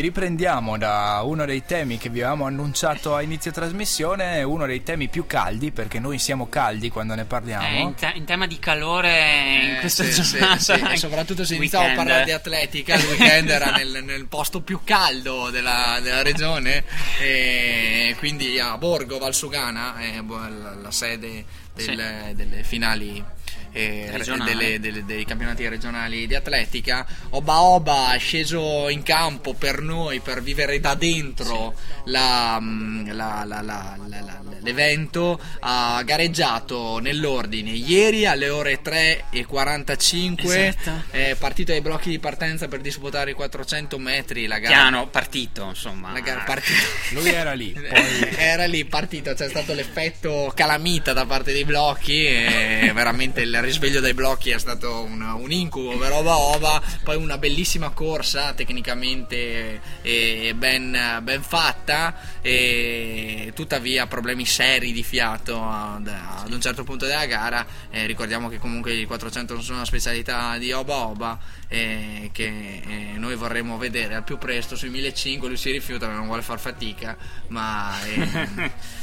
Riprendiamo da uno dei temi che vi avevamo annunciato a inizio trasmissione, uno dei temi più caldi, perché noi siamo caldi quando ne parliamo. Eh, in, te- in tema di calore in Eh, questa sì, sì, giornata. sì, e soprattutto se iniziamo a parlare di atletica, il weekend era nel, nel posto più caldo della, della regione, e quindi a Borgo, Valsugana, la, la sede del- delle finali. Eh, delle- delle- dei campionati regionali di atletica Oba Oba è sceso in campo per noi per vivere da dentro la- mm, la- la- la- la- la- l'evento ha gareggiato nell'ordine ieri alle ore 3 e 45 Esatto. è partito ai blocchi di partenza per disputare i 400 metri la gara Piano, partito, insomma. la gara partita Lui era lì, poi era lì partito c'è stato l'effetto calamita da parte dei blocchi e veramente il risveglio dai blocchi è stato un, un incubo per Oba Oba poi una bellissima corsa tecnicamente eh, ben, ben fatta e tuttavia problemi seri di fiato ad, ad un certo punto della gara Eh, ricordiamo che comunque i 400 non sono una specialità di Oba Oba eh, che eh, noi vorremmo vedere al più presto sui 1500 lui si rifiuta non vuole far fatica ma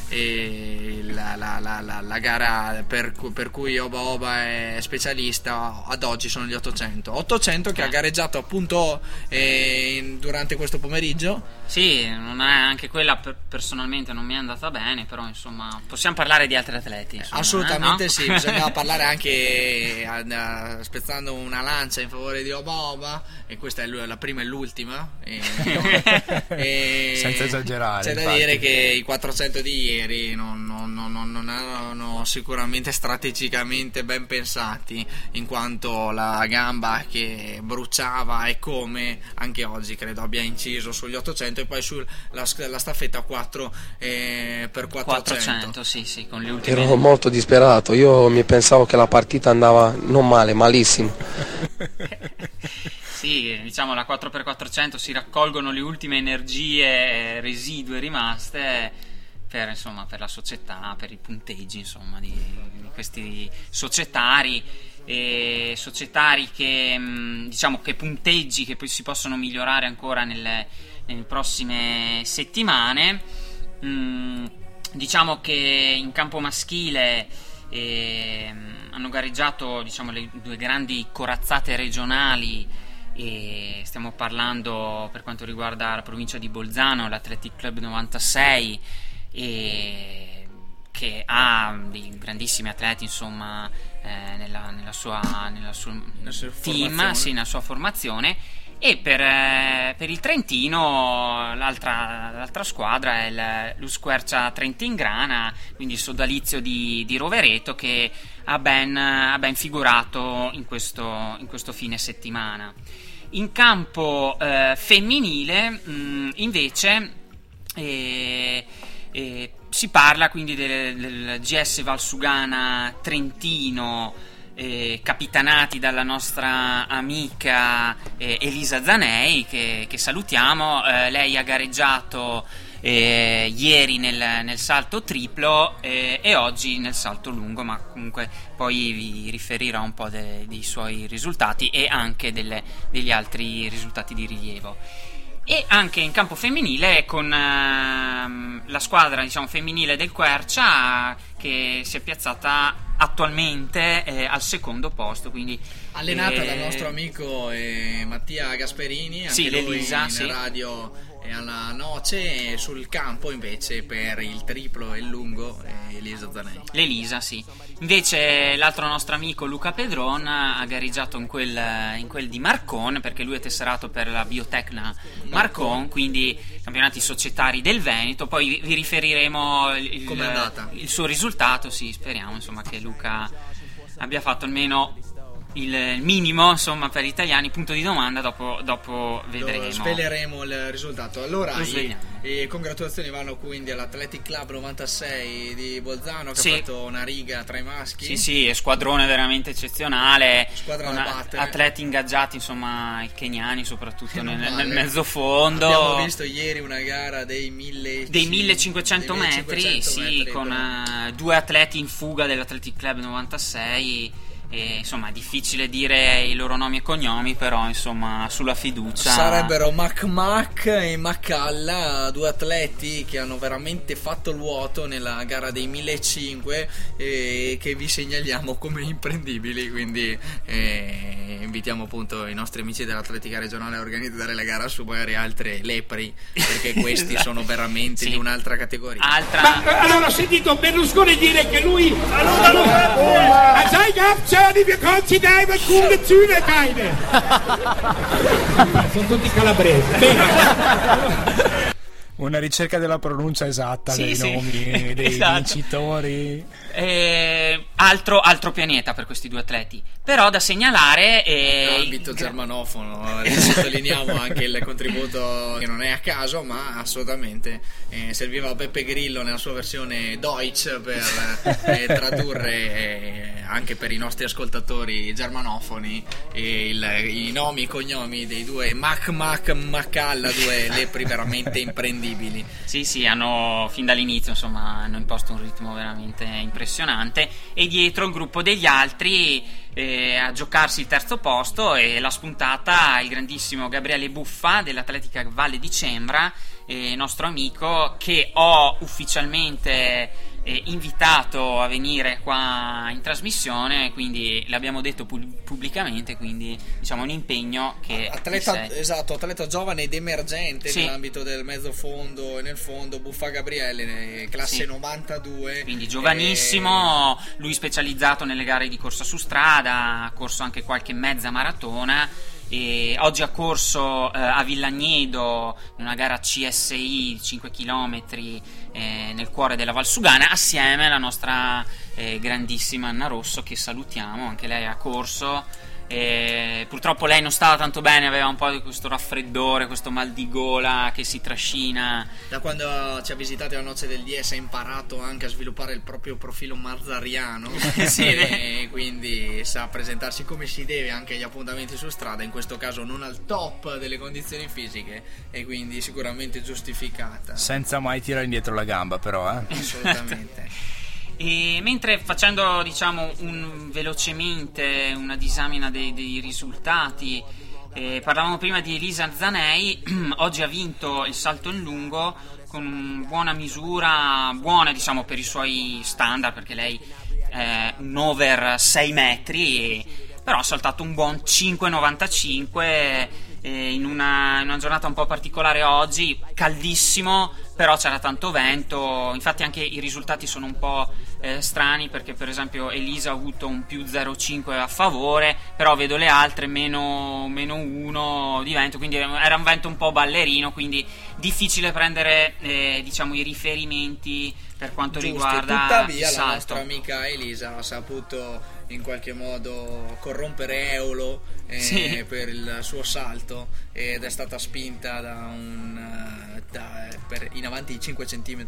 eh, la, la- la- la- la gara per, cu- per cui Oba Oba è specialista ad oggi sono gli 800 800 che ha gareggiato appunto eh, durante questo pomeriggio Sì, non è anche quella per- personalmente non mi è andata bene, però insomma possiamo parlare di altri atleti. insomma, Assolutamente eh, no? sì, bisognava parlare anche eh, eh, spezzando una lancia in favore di Oba Oba e questa è la prima e l'ultima. E- e- Senza esagerare, C'è da infatti. dire che i 400 di ieri non, non- non- non- non erano sicuramente strategicamente ben pensati, in quanto la gamba che bruciava e come anche oggi credo abbia inciso sugli 800 e poi sulla la staffetta 4 eh, per 400. 400, sì, sì, con le ultime. Ero molto disperato, io mi pensavo che la partita andava non male, malissimo. Sì, diciamo la 4x400 si raccolgono le ultime energie residue rimaste per, insomma, per la società, per i punteggi insomma, di, di questi societari e societari che mh, diciamo che punteggi che poi si possono migliorare ancora nelle, nelle prossime settimane. Mm, diciamo che in campo maschile ehm, hanno gareggiato diciamo, le due grandi corazzate regionali e stiamo parlando per quanto riguarda la provincia di Bolzano, l'Athletic Club 96 e che ha dei grandissimi atleti insomma eh, nella, nella sua, nella sua sua team, formazione. sì, nella sua formazione e per, eh, per il Trentino l'altra, l'altra squadra è il l'Usquercia Trentingrana, quindi il sodalizio di, di Rovereto che ha ben, ha ben figurato in questo, in questo fine settimana. In campo eh, femminile mh, invece eh, eh, si parla quindi del, del GS Valsugana Trentino eh, capitanati dalla nostra amica eh, Elisa Zanei che, che salutiamo. Eh, lei ha gareggiato eh, ieri nel, nel salto triplo eh, e oggi nel salto lungo ma comunque poi vi riferirò un po' de- dei suoi risultati e anche delle- degli altri risultati di rilievo. E anche in campo femminile con ehm, la squadra diciamo, femminile del Quercia che si è piazzata attualmente eh, al secondo posto quindi allenata eh, dal nostro amico eh, Mattia Gasperini, anche Sì, lui l'Elisa, in sì. radio e alla noce e sul campo invece per il triplo e il lungo eh, Elisa Zanelli. L'Elisa, sì. Invece l'altro nostro amico Luca Pedron ha gareggiato in quel, in quel di Marcon, perché lui è tesserato per la Biotecna Marcon, quindi campionati societari del Veneto. Poi vi- riferiremo il, il suo risultato, sì, speriamo insomma che Luca abbia fatto almeno il minimo insomma per gli italiani punto di domanda dopo, dopo vedremo sveleremo il risultato. Allora, Lo i- e congratulazioni vanno quindi all'Athletic Club 96 di Bolzano che Sì. ha fatto una riga tra i maschi. Sì, sì, è squadrone veramente eccezionale. Squadra con da battere. atleti ingaggiati, insomma, i keniani soprattutto nel, nel mezzofondo. Abbiamo visto ieri una gara dei 1000 Dei 1500 dei metri, 1500 sì, metri, con però. eh, due atleti in fuga dell'Athletic Club 96. E, insomma, è difficile dire i loro nomi e cognomi, però insomma, sulla fiducia. Sarebbero Mac Mac e Macalla, due atleti che hanno veramente fatto il vuoto nella gara dei 1500 e che vi segnaliamo come imprendibili. Quindi eh, invitiamo appunto i nostri amici dell'Atletica regionale a organizzare la gara su magari altre lepri, perché questi sono veramente Sì. di un'altra categoria. Altra. Ma allora ho sentito Berlusconi dire che lui allora lo fa. Sai Giorni, wir sie hinein und gute Züge keine. Sono tutti calabresi. Una ricerca della pronuncia esatta Sì, dei sì. nomi dei Esatto. vincitori. Eh, altro, altro pianeta per questi due atleti. Però da segnalare. eh, ambito gra- germanofono, eh, sottolineiamo anche il contributo che non è a caso, ma assolutamente eh, serviva a Beppe Grillo nella sua versione Deutsch per eh, tradurre eh, anche per i nostri ascoltatori germanofoni eh, il- i nomi e i cognomi dei due Mac Mac Macalla, due lepri veramente imprendibili. Sì, sì, hanno fin dall'inizio insomma hanno imposto un ritmo veramente impressionante. E dietro il gruppo degli altri eh, a giocarsi il terzo posto e la spuntata il grandissimo Gabriele Buffa dell'Atletica Valle di Cembra, eh, nostro amico che ho ufficialmente eh, invitato a venire qua in trasmissione, quindi l'abbiamo detto pu- pubblicamente, quindi diciamo un impegno che Atleta, esatto, atleta giovane ed emergente Sì. nell'ambito del mezzo fondo e nel fondo, Buffa Gabriele, eh, classe Sì. 92. Quindi eh, giovanissimo, lui specializzato nelle gare di corsa su strada, ha corso anche qualche mezza maratona. E oggi ha corso eh, a Villagnedo una gara CSI 5 km nel cuore della Valsugana assieme alla nostra eh, grandissima Anna Rosso che salutiamo, anche lei ha corso. E purtroppo lei non stava tanto bene, aveva un po' di questo raffreddore, questo mal di gola che si trascina. Da quando ci ha visitato alla noce del DS ha imparato anche a sviluppare il proprio profilo marzariano Sì. e quindi sa presentarsi come si deve anche agli appuntamenti su strada, in questo caso non al top delle condizioni fisiche e quindi sicuramente giustificata. Senza mai tirare indietro la gamba, però, eh. Assolutamente. E mentre facendo diciamo un, velocemente una disamina dei, dei risultati, eh, parlavamo prima di Elisa Zanei, oggi ha vinto il salto in lungo con buona misura, buona diciamo per i suoi standard perché lei è un over 6 metri, però ha saltato un buon 5,95 eh, in una, in una giornata un po' particolare oggi, caldissimo, però c'era tanto vento, infatti anche i risultati sono un po' eh, strani perché per esempio Elisa ha avuto un più 0,5 a favore, però vedo le altre meno, meno 1 di vento, quindi era un vento un po' ballerino, quindi difficile prendere eh, diciamo i riferimenti per quanto Giusto, riguarda tuttavia il la nostra salto. amica Elisa ha saputo in qualche modo corrompere Eolo eh, Sì. per il suo salto ed è stata spinta da un eh, da- per- in avanti di 5 cm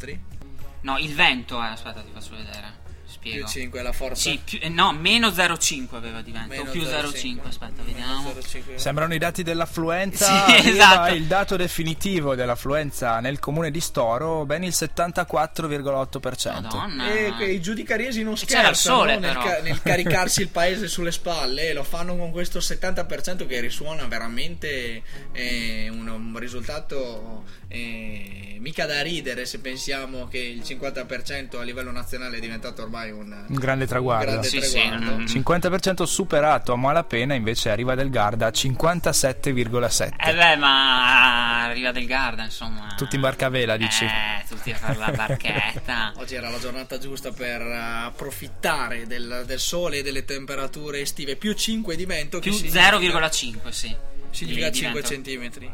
No, il vento, eh, aspetta ti faccio vedere, più spiego. 5 la forza Sì, più- eh, no, meno 0,5 aveva di vento, o Meno più 0,5. 0,5, aspetta, Meno vediamo. 0,5. Sembrano i dati dell'affluenza. Sì, esatto. Il dato definitivo dell'affluenza nel comune di Storo, ben il 74,8%. Madonna. E que- i giudicariesi non E c'era il scherzano sole, nel, ca- nel caricarsi il paese sulle spalle e lo fanno con questo 70% che risuona veramente eh, un, un risultato eh, mica da ridere se pensiamo che il 50% a livello nazionale è diventato ormai un, Un grande traguardo. grande Sì, sì, traguardo. non- 50% superato a malapena invece arriva del Garda a 57,7. Eh beh, ma arriva del Garda, insomma. Tutti in barcavela, dici? Eh, tutti a fare la barchetta. Oggi era la giornata giusta per eh, approfittare del, del sole e delle temperature estive più 5 di vento Più che significa- 0,5, sì. significa Di- di 5 vento. centimetri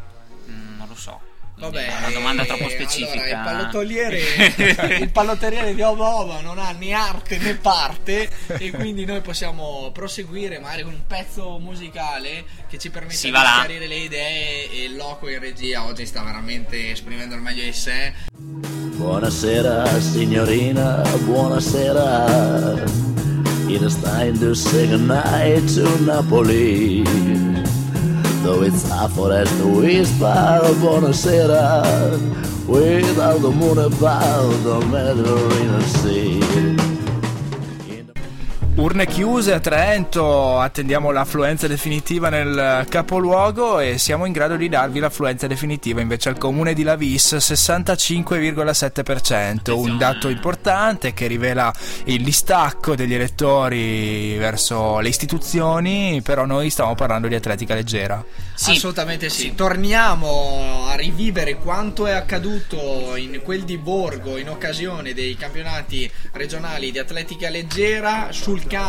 Mm, non lo so. Vabbè, È una domanda troppo specifica. Allora, il pallottoliere, il pallottoliere di Oba Oba non ha né arte né parte e quindi noi possiamo proseguire magari con un pezzo musicale che ci permette Si di chiarire le idee e il loco in regia oggi sta veramente esprimendo il meglio di sé. Buonasera signorina, buonasera. It is time to say goodnight to Napoli. though it's awful as the whisper of Buonasera, without the moon above the Mediterranean sea. Urne chiuse a Trento, attendiamo l'affluenza definitiva nel capoluogo e siamo in grado di darvi l'affluenza definitiva invece al comune di Lavis 65,7%, un dato importante che rivela il distacco degli elettori verso le istituzioni, però noi stiamo parlando di atletica leggera. Sì. Assolutamente sì. Torniamo a rivivere quanto è accaduto in quel di Borgo in occasione dei campionati regionali di atletica leggera. Sul campo,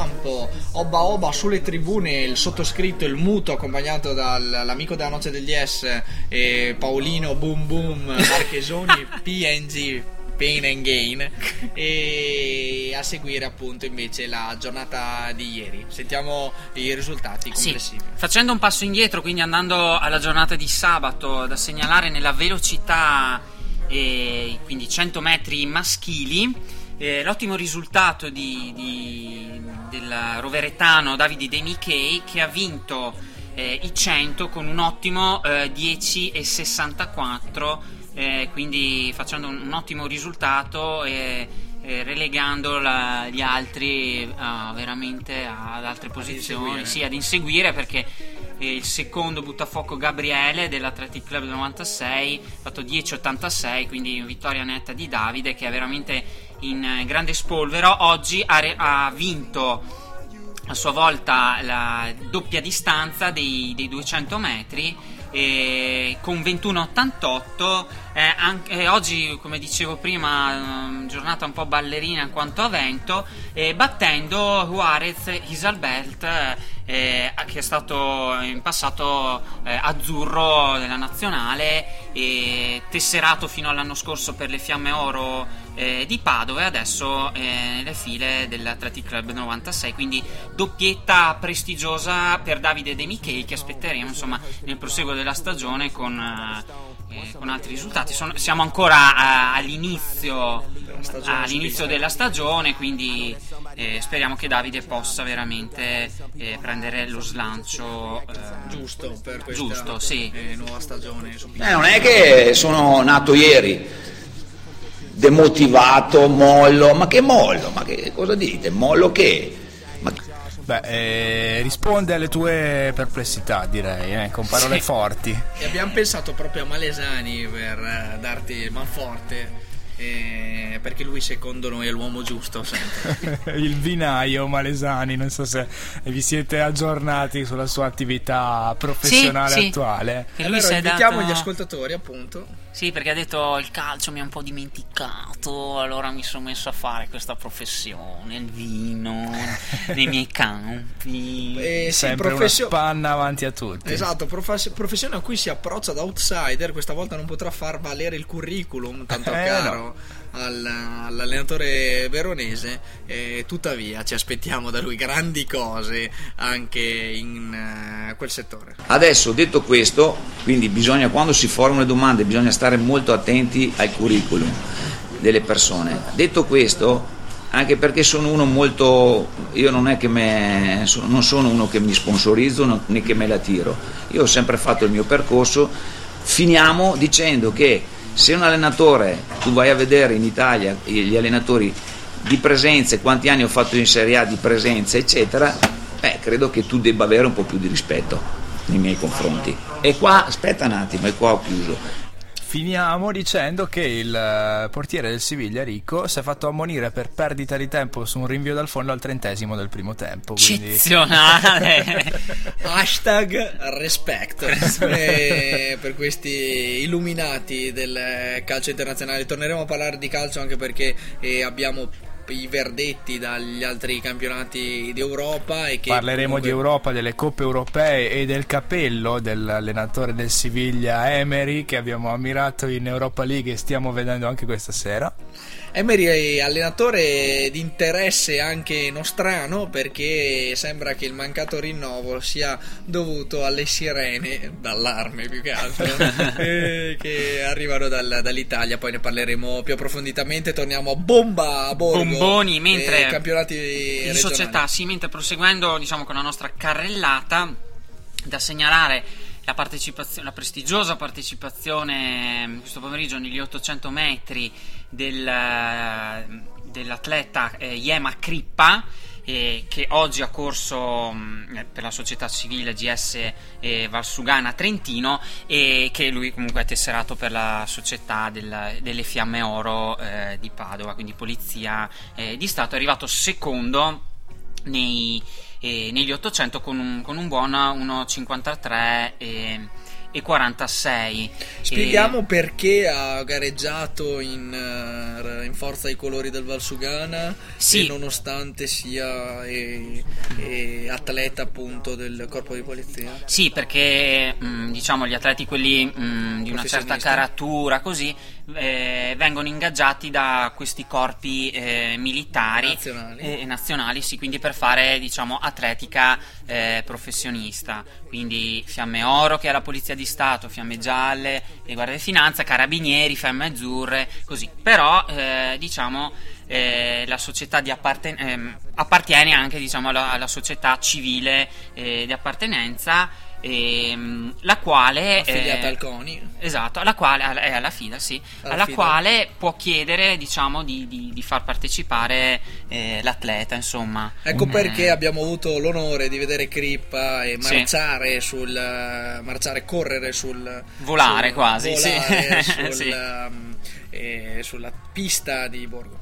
Oba Oba, sulle tribune, il sottoscritto, il muto, accompagnato dall'amico della Noce degli S, e Paolino Boom Boom Marchesoni, PNG. Pain and Gain e a seguire appunto invece la giornata di ieri sentiamo i risultati Sì, complessivi facendo un passo indietro, quindi andando alla giornata di sabato, da segnalare nella velocità, eh, quindi 100 metri maschili, eh, l'ottimo risultato di, di- del roveretano Davide De Michei che ha vinto eh, i 100 con un ottimo eh, 10,64, eh, quindi facendo un, un ottimo risultato. e relegando la- gli altri a- veramente ad altre posizioni, inseguire. sì, ad inseguire perché eh, il secondo buttafuoco Gabriele dell'Athletic Club 96 ha fatto 10,86 quindi vittoria netta di Davide che è veramente in eh, grande spolvero oggi ha, re- ha vinto a sua volta la doppia distanza dei, dei 200 metri e con 21,88 eh, anche- eh, oggi come dicevo prima ehm, giornata un po' ballerina in quanto a vento eh, battendo Juarez Isalbert eh, che è stato in passato eh, azzurro della nazionale tesserato fino all'anno scorso per le Fiamme Oro eh, di Padova e adesso eh, nelle file dell'Athletic Club 96 quindi doppietta prestigiosa per Davide De Michei che aspetteremo insomma nel proseguo della stagione con, eh, eh, con altri risultati. Sono- siamo ancora eh, all'inizio all'inizio della stagione quindi eh, speriamo che Davide possa veramente eh, prendere lo slancio eh, giusto per questa Giusto, sì. eh, nuova stagione Eh, non è che sono nato ieri demotivato, mollo, ma che mollo? Ma che cosa dite? Mollo che? Ma Beh, eh, risponde alle tue perplessità direi, eh, con parole Sì. forti. E abbiamo pensato proprio a Malesani per eh, darti il manforte, eh, perché lui secondo noi è l'uomo giusto sempre. Il vinaio Malesani, non so se vi siete aggiornati sulla sua attività professionale Sì, sì. attuale. Lui allora invitiamo dato- gli ascoltatori appunto. Sì, perché ha detto il calcio mi ha un po' dimenticato, allora mi sono messo a fare questa professione, il vino, nei miei campi. Eh, sì, Sempre professio- una spanna avanti a tutti. Esatto, profes- professione a cui si approccia da outsider, questa volta non potrà far valere il curriculum tanto Eh, caro al- all'allenatore veronese, eh, tuttavia ci aspettiamo da lui grandi cose anche in eh, quel settore. Adesso detto questo, quindi bisogna quando si formano le domande bisogna stare molto attenti al curriculum delle persone. Detto questo, anche perché sono uno molto io non è che me, non sono uno che mi sponsorizzo né che me la tiro. Io ho sempre fatto il mio percorso. Finiamo dicendo che se un allenatore, tu vai a vedere in Italia gli allenatori di presenze, quanti anni ho fatto in Serie A di presenze, eccetera, beh, credo che tu debba avere un po' più di rispetto nei miei confronti. E qua, aspetta un attimo, e qua ho chiuso. Finiamo dicendo che il eh, portiere del Siviglia, Ricco, si è fatto ammonire per perdita di tempo su un rinvio dal fondo al trentesimo del primo tempo. Quindi... Eccezionale! Hashtag respect per questi illuminati del calcio internazionale. Torneremo a parlare di calcio anche perché eh, abbiamo i verdetti dagli altri campionati d'Europa e che Parleremo comunque- di Europa, delle coppe europee e del capello dell'allenatore del Siviglia Emery che abbiamo ammirato in Europa League e stiamo vedendo anche questa sera. Emery è allenatore di interesse anche nostrano perché sembra che il mancato rinnovo sia dovuto alle sirene, d'allarme più che altro, eh, che arrivano dal- dall'Italia. Poi ne parleremo più approfonditamente. Torniamo a bomba a Borgo. Bomboni, mentre campionati regionali. società, sì, mentre proseguendo diciamo con la nostra carrellata, da segnalare la, partecipazione, la prestigiosa partecipazione eh, questo pomeriggio negli 800 metri del, eh, dell'atleta eh, Yema Crippa. Eh, che oggi ha corso mh, per la società civile GS eh, Valsugana Trentino e che lui comunque è tesserato per la società del- delle Fiamme Oro eh, di Padova, quindi polizia eh, di Stato, è arrivato secondo nei, eh, negli 800 con un, con un buon 1,53 e, e 46. Spieghiamo E- perché ha gareggiato in, eh, in forza ai colori del Valsugana Sì. e nonostante sia eh, eh, atleta appunto del corpo di polizia. Sì, perché mh, diciamo gli atleti quelli mh, di una certa caratura così eh, vengono ingaggiati da questi corpi eh, militari Nazionali. e e nazionali, sì, quindi per fare diciamo atletica eh, professionista. Quindi Fiamme Oro che è la Polizia di Stato, Fiamme Gialle e Guardia di Finanza, Carabinieri, Fiamme Azzurre, così. Però eh, diciamo eh, la società di apparten- ehm, appartiene anche diciamo, alla, alla società civile eh, di appartenenza ehm, la quale Affiliata eh, al CONI. esatto alla quale è alla FIDA sì Alla alla FIDA. quale può chiedere diciamo di, di- di far partecipare eh, l'atleta insomma Ecco Eh, perché abbiamo avuto l'onore di vedere Crippa e Sì. marciare sul eh, marciare, correre sul Volare sul- quasi, sì. volare sul, Sì. um, eh, sulla pista di Borgo.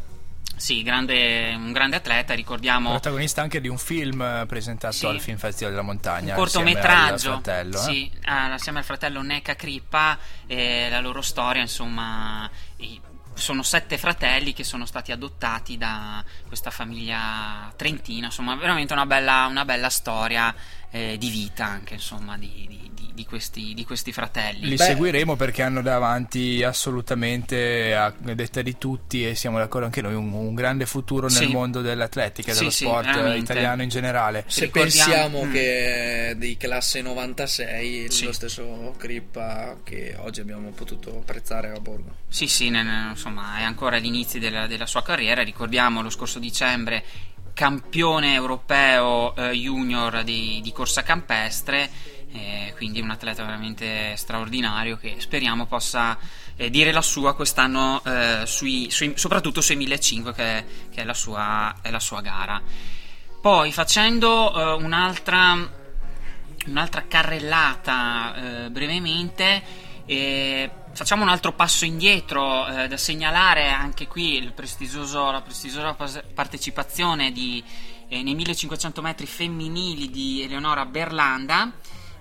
Sì grande, un grande atleta ricordiamo Protagonista anche di un film eh, presentato Sì. al Film Festival della Montagna. un cortometraggio al fratello, eh. sì, ah, assieme al fratello Neca Crippa e la loro storia insomma sono sette fratelli che sono stati adottati da questa famiglia trentina insomma veramente una bella, una bella storia eh, di vita anche insomma di, di- di- questi, di questi fratelli Li Beh- seguiremo perché hanno davanti assolutamente, a detta di tutti, e siamo d'accordo anche noi, un, un grande futuro nel Sì. mondo dell'atletica e dello sì, sport veramente. italiano in generale. Se Ricordiamo- pensiamo Mm. che è di classe 96, Sì. lo stesso Crippa che oggi abbiamo potuto apprezzare a Borgo. Sì, sì, ne- ne- insomma, è ancora agli inizi della, della sua carriera. Ricordiamo lo scorso dicembre campione europeo eh, junior di, di corsa campestre, eh, quindi un atleta veramente straordinario che speriamo possa eh, dire la sua quest'anno, eh, sui- sui- soprattutto sui 1500, che, che è, la sua, è la sua gara. Poi facendo eh, un'altra un'altra carrellata eh, brevemente. eh, facciamo un altro passo indietro eh, da segnalare anche qui la prestigiosa partecipazione di, eh, nei 1500 metri femminili di Eleonora Berlanda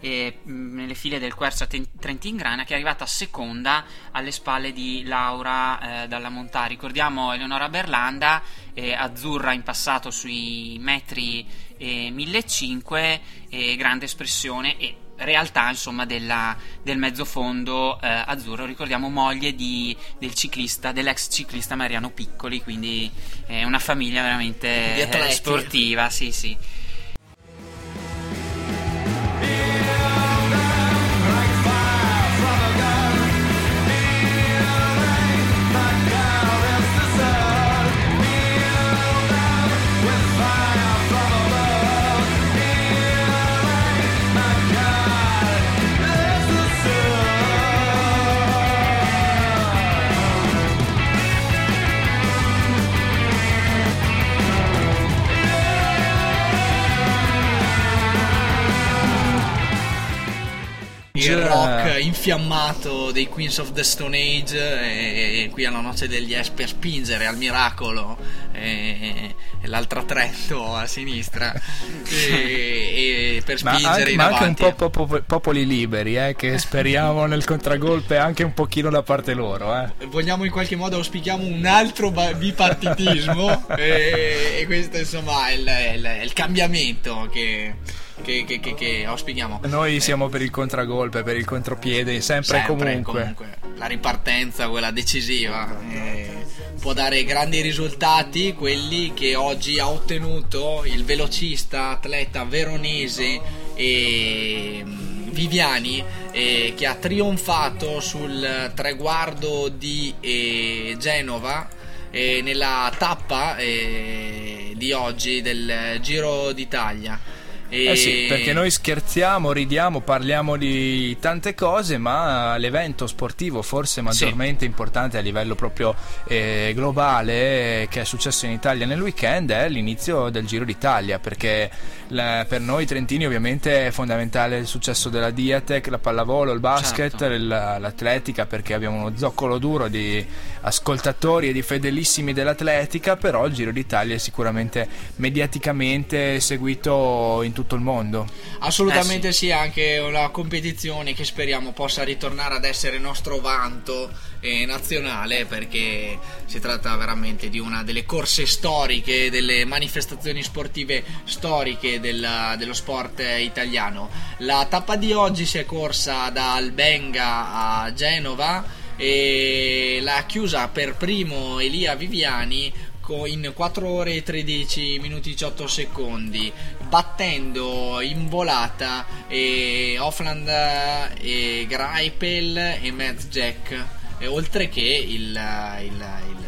eh, nelle file del Quercia Ten- Trentin-Grana che è arrivata seconda alle spalle di Laura eh, Dalla Montà. Ricordiamo Eleonora Berlanda, eh, azzurra in passato sui metri eh, 1500, eh, grande espressione e realtà insomma della- del mezzofondo eh, azzurro. Ricordiamo moglie di- del ciclista dell'ex ciclista Mariano Piccoli quindi è una famiglia veramente eh, sportiva sì sì infiammato dei Queens of the Stone Age e, e qui alla noce degli Es per spingere al miracolo e, e l'altra Trento a sinistra e, per Ma spingere anche, in ma anche un po' popo- popoli liberi, eh, che speriamo nel contragolpe anche un pochino da parte loro. Eh. vogliamo in qualche modo auspichiamo un altro bipartitismo e, e questo insomma è il, è il- è il cambiamento che, che, che- che- che auspichiamo Noi siamo per il contragolpe, per il contropiede, sempre, e Sempre, comunque. la ripartenza quella decisiva eh, può dare grandi risultati quelli che oggi ha ottenuto il velocista atleta veronese e mm, Viviani eh, che ha trionfato sul traguardo di eh, Genova eh, nella tappa eh, di oggi del Giro d'Italia. Eh sì, perché noi scherziamo, ridiamo, parliamo di tante cose, ma l'evento sportivo forse maggiormente importante a livello proprio eh, globale che è successo in Italia nel weekend è l'inizio del Giro d'Italia, perché la- per noi trentini ovviamente è fondamentale il successo della Diatec, la pallavolo, il basket, Certo. l'atletica, perché abbiamo uno zoccolo duro di ascoltatori e di fedelissimi dell'atletica, però il Giro d'Italia è sicuramente mediaticamente seguito in tutto il mondo. Assolutamente Eh sì. anche una competizione che speriamo possa ritornare ad essere nostro vanto eh, nazionale perché si tratta veramente di una delle corse storiche, delle manifestazioni sportive storiche della- dello sport italiano. La tappa di oggi si è corsa da Albenga a Genova e l'ha chiusa per primo Elia Viviani in 4 ore e 13 minuti 18 secondi battendo in volata eh, Offland e Greipel e Matt Jack. E oltre che il, il- il-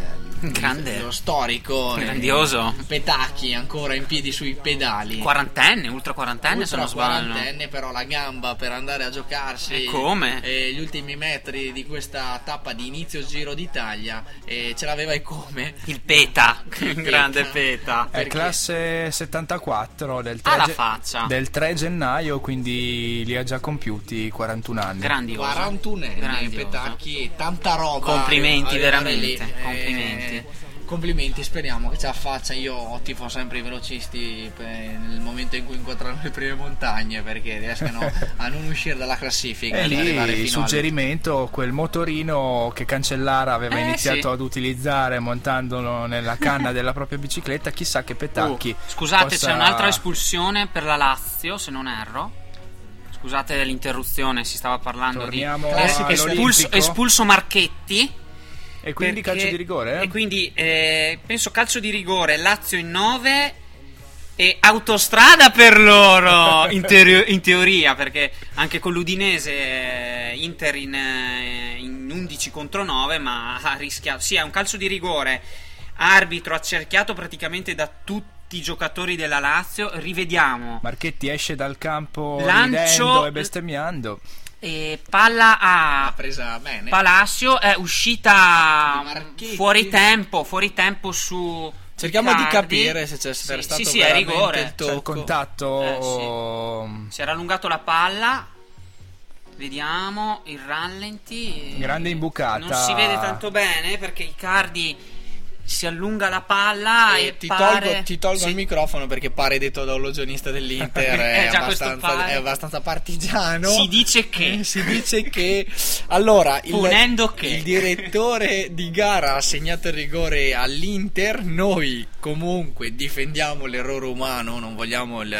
Grande. lo storico eh, Grandioso. Petacchi ancora in piedi sui pedali Quarantenne, ultra quarantenne se Ultra non sbaglio. quarantenne però la gamba per andare a giocarsi E come? eh, gli ultimi metri di questa tappa di inizio Giro d'Italia e ce l'aveva e come Il Peta, Il grande Peta. È Perché? classe 74 del 3, Ha la ge- faccia. del 3 gennaio, quindi li ha già compiuti 41 anni. Grandioso. 41 anni. Petacchi tanta roba Complimenti, veramente, lì. Eh, complimenti. complimenti speriamo che ce la faccia io tifo sempre i velocisti nel momento in cui incontrano le prime montagne perché riescano a non uscire dalla classifica E lì al- suggerimento quel motorino che Cancellara aveva Eh, iniziato sì. ad utilizzare montandolo nella canna della propria bicicletta, chissà che petacchi. Oh, scusate, possa- c'è un'altra espulsione per la Lazio, se non erro. Scusate l'interruzione, si stava parlando Torniamo di espulso, espulso Marchetti. E quindi perché- calcio di rigore? eh? E quindi eh, penso calcio di rigore, Lazio in 9 e autostrada per loro in, teoria- in teoria, perché anche con l'Udinese eh, Inter in, eh, in 11 contro 9, ma ha rischiato. Sì, è un calcio di rigore, arbitro accerchiato praticamente da tutti i giocatori della Lazio. Rivediamo. Marchetti esce dal campo Lancio- e bestemmiando. E palla ha a presa bene Palacio, è uscita Di fuori tempo, fuori tempo su cerchiamo di Icardi. capire se c'è Sì, stato sì, sì, è rigore. il C'è il tocco contatto. Eh, sì. Si era allungato la palla. Vediamo il rallenti. Grande imbucata. Non si vede tanto bene perché Icardi si allunga la palla Eh, e ti, pare... tolgo, ti tolgo Sì. il microfono perché pare detto da un logionista dell'Inter è, Eh, questo abbastanza, è abbastanza partigiano. Si dice che- Eh, si dice che. Allora il, che. il direttore di gara ha assegnato il rigore all'Inter. Noi comunque difendiamo l'errore umano non vogliamo il,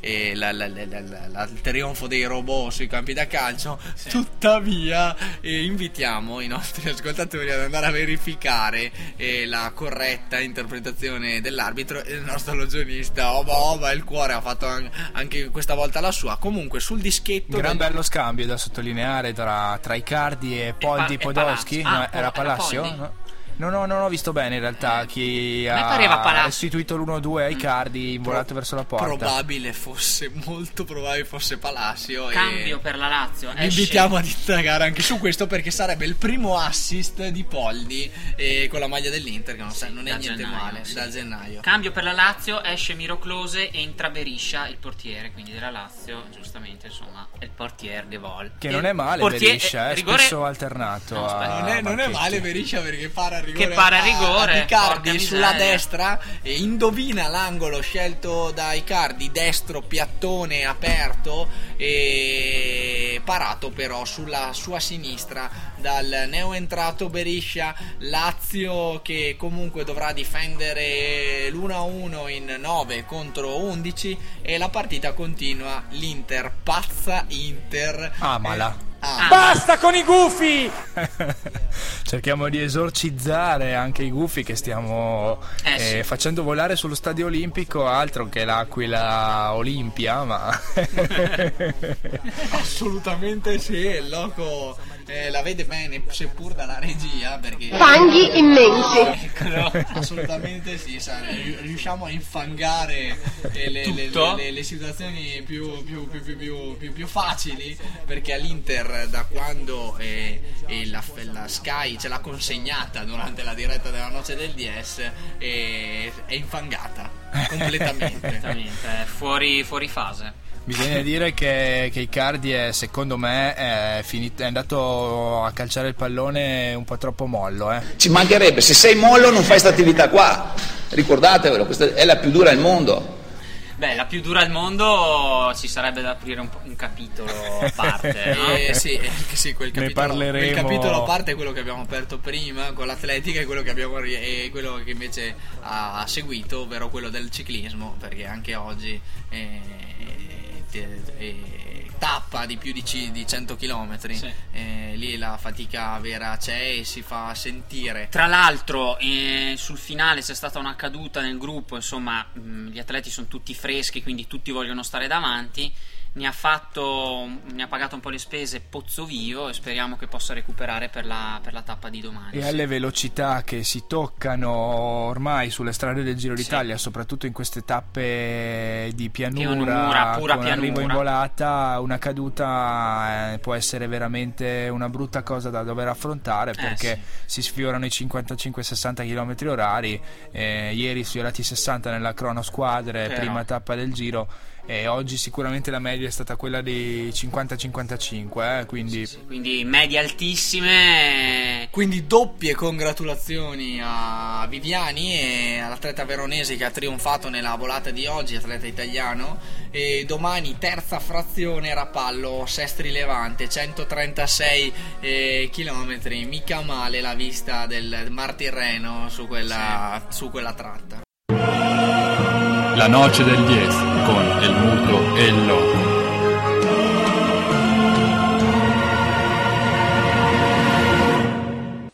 i- la- la- la- la- la- la- il trionfo dei robot sui campi da calcio. Tuttavia eh, invitiamo i nostri ascoltatori ad andare a verificare eh, la corretta interpretazione dell'arbitro e il nostro logionista oba oba il cuore ha fatto an- anche questa volta la sua comunque sul dischetto Gran del- bello scambio da sottolineare tra, tra Icardi e Poldi e Podolski. Palazzo. Ah, No, era era Palacio? Poldi? No? No, no, non ho visto bene in realtà chi me pareva ha restituito l'1-2 ai Cardi involato verso la porta. Probabile fosse, molto probabile fosse Palacio. e- Cambio per la Lazio. Vi esce- invitiamo ad indagare anche su questo perché sarebbe il primo assist di Poldi eh, con la maglia dell'Inter, che non, sa- non è niente gennaio, male, sì. da gennaio. Cambio per la Lazio, esce Miro Close e entra Beriscia, il portiere, quindi della Lazio, giustamente, insomma, è il portiere de Vol. Che E non è male portiere- Beriscia, è rigore- spesso alternato. No, Non è, non è male Beriscia perché para rigore Che para a- rigore, a Icardi porca sulla destra. E indovina l'angolo scelto da Icardi destro piattone aperto e parato però sulla sua sinistra dal neoentrato Beriscia Lazio che comunque dovrà difendere l'1-1 in 9 contro 11 e la partita continua. l'Inter pazza Inter Amala. Ah, Basta con i gufi! Cerchiamo di esorcizzare anche i gufi che stiamo Eh, eh, sì. facendo volare sullo stadio olimpico, altro che l'Aquila Olimpia, ma Assolutamente sì, il loco eh, la vede bene, seppur dalla regia, perché... Fanghi immensi. Eccolo, assolutamente sì, sa, ri- riusciamo a infangare eh, le, le- le- le situazioni più, più- più- più- più- più- più facili, perché all'Inter da quando eh, eh, la, la Sky ce l'ha consegnata durante la diretta della noce del DS eh, è infangata completamente. È fuori, fuori fase. Bisogna dire che, che Icardi è, secondo me è, finito- è andato a calciare il pallone un po' troppo mollo. Eh. Ci mancherebbe, se sei mollo non fai questa attività qua. Ricordatevelo, questa è la più dura al mondo. Beh, la più dura al mondo ci sarebbe da aprire un, un capitolo a parte, no? Eh, sì, eh, sì, quel Ne capitolo, parleremo. quel capitolo a parte è quello che abbiamo aperto prima con l'atletica e quello che, abbiamo, e quello che invece ha, seguito, ovvero quello del ciclismo, perché anche oggi eh, tappa di più di, ci- di 100 km, Sì. lì la fatica vera c'è e si fa sentire. Tra l'altro, eh, sul finale c'è stata una caduta nel gruppo, insomma, mh, gli atleti sono tutti freschi, quindi tutti vogliono stare davanti. Ne ha, fatto, ne ha pagato un po' le spese Pozzovio e speriamo che possa recuperare per la, per la tappa di domani. E sì. alle velocità che si toccano ormai sulle strade del Giro Sì. d'Italia, soprattutto in queste tappe di pianura, Pianura, pura con arrivo in pianura. volata, una caduta eh, può essere veramente una brutta cosa da dover affrontare perché si sfiorano i 55-60 km orari. eh, ieri sfiorati i 60 nella crono squadre, Però. prima tappa del Giro. E oggi sicuramente la media è stata quella di 50-55, eh, quindi Sì, quindi medie altissime. Quindi doppie congratulazioni a Viviani e all'atleta veronese che ha trionfato nella volata di oggi, atleta italiano. E domani terza frazione Rapallo, Sestri Levante, 136 km, mica male la vista del Mar Tirreno su quella, su quella tratta. La noche del 10 con el e el loco.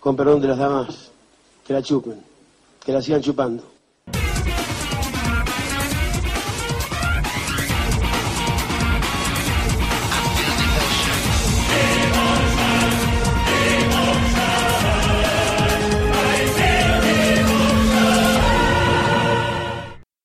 Con perdón de las damas, que la chupen, que la sigan chupando.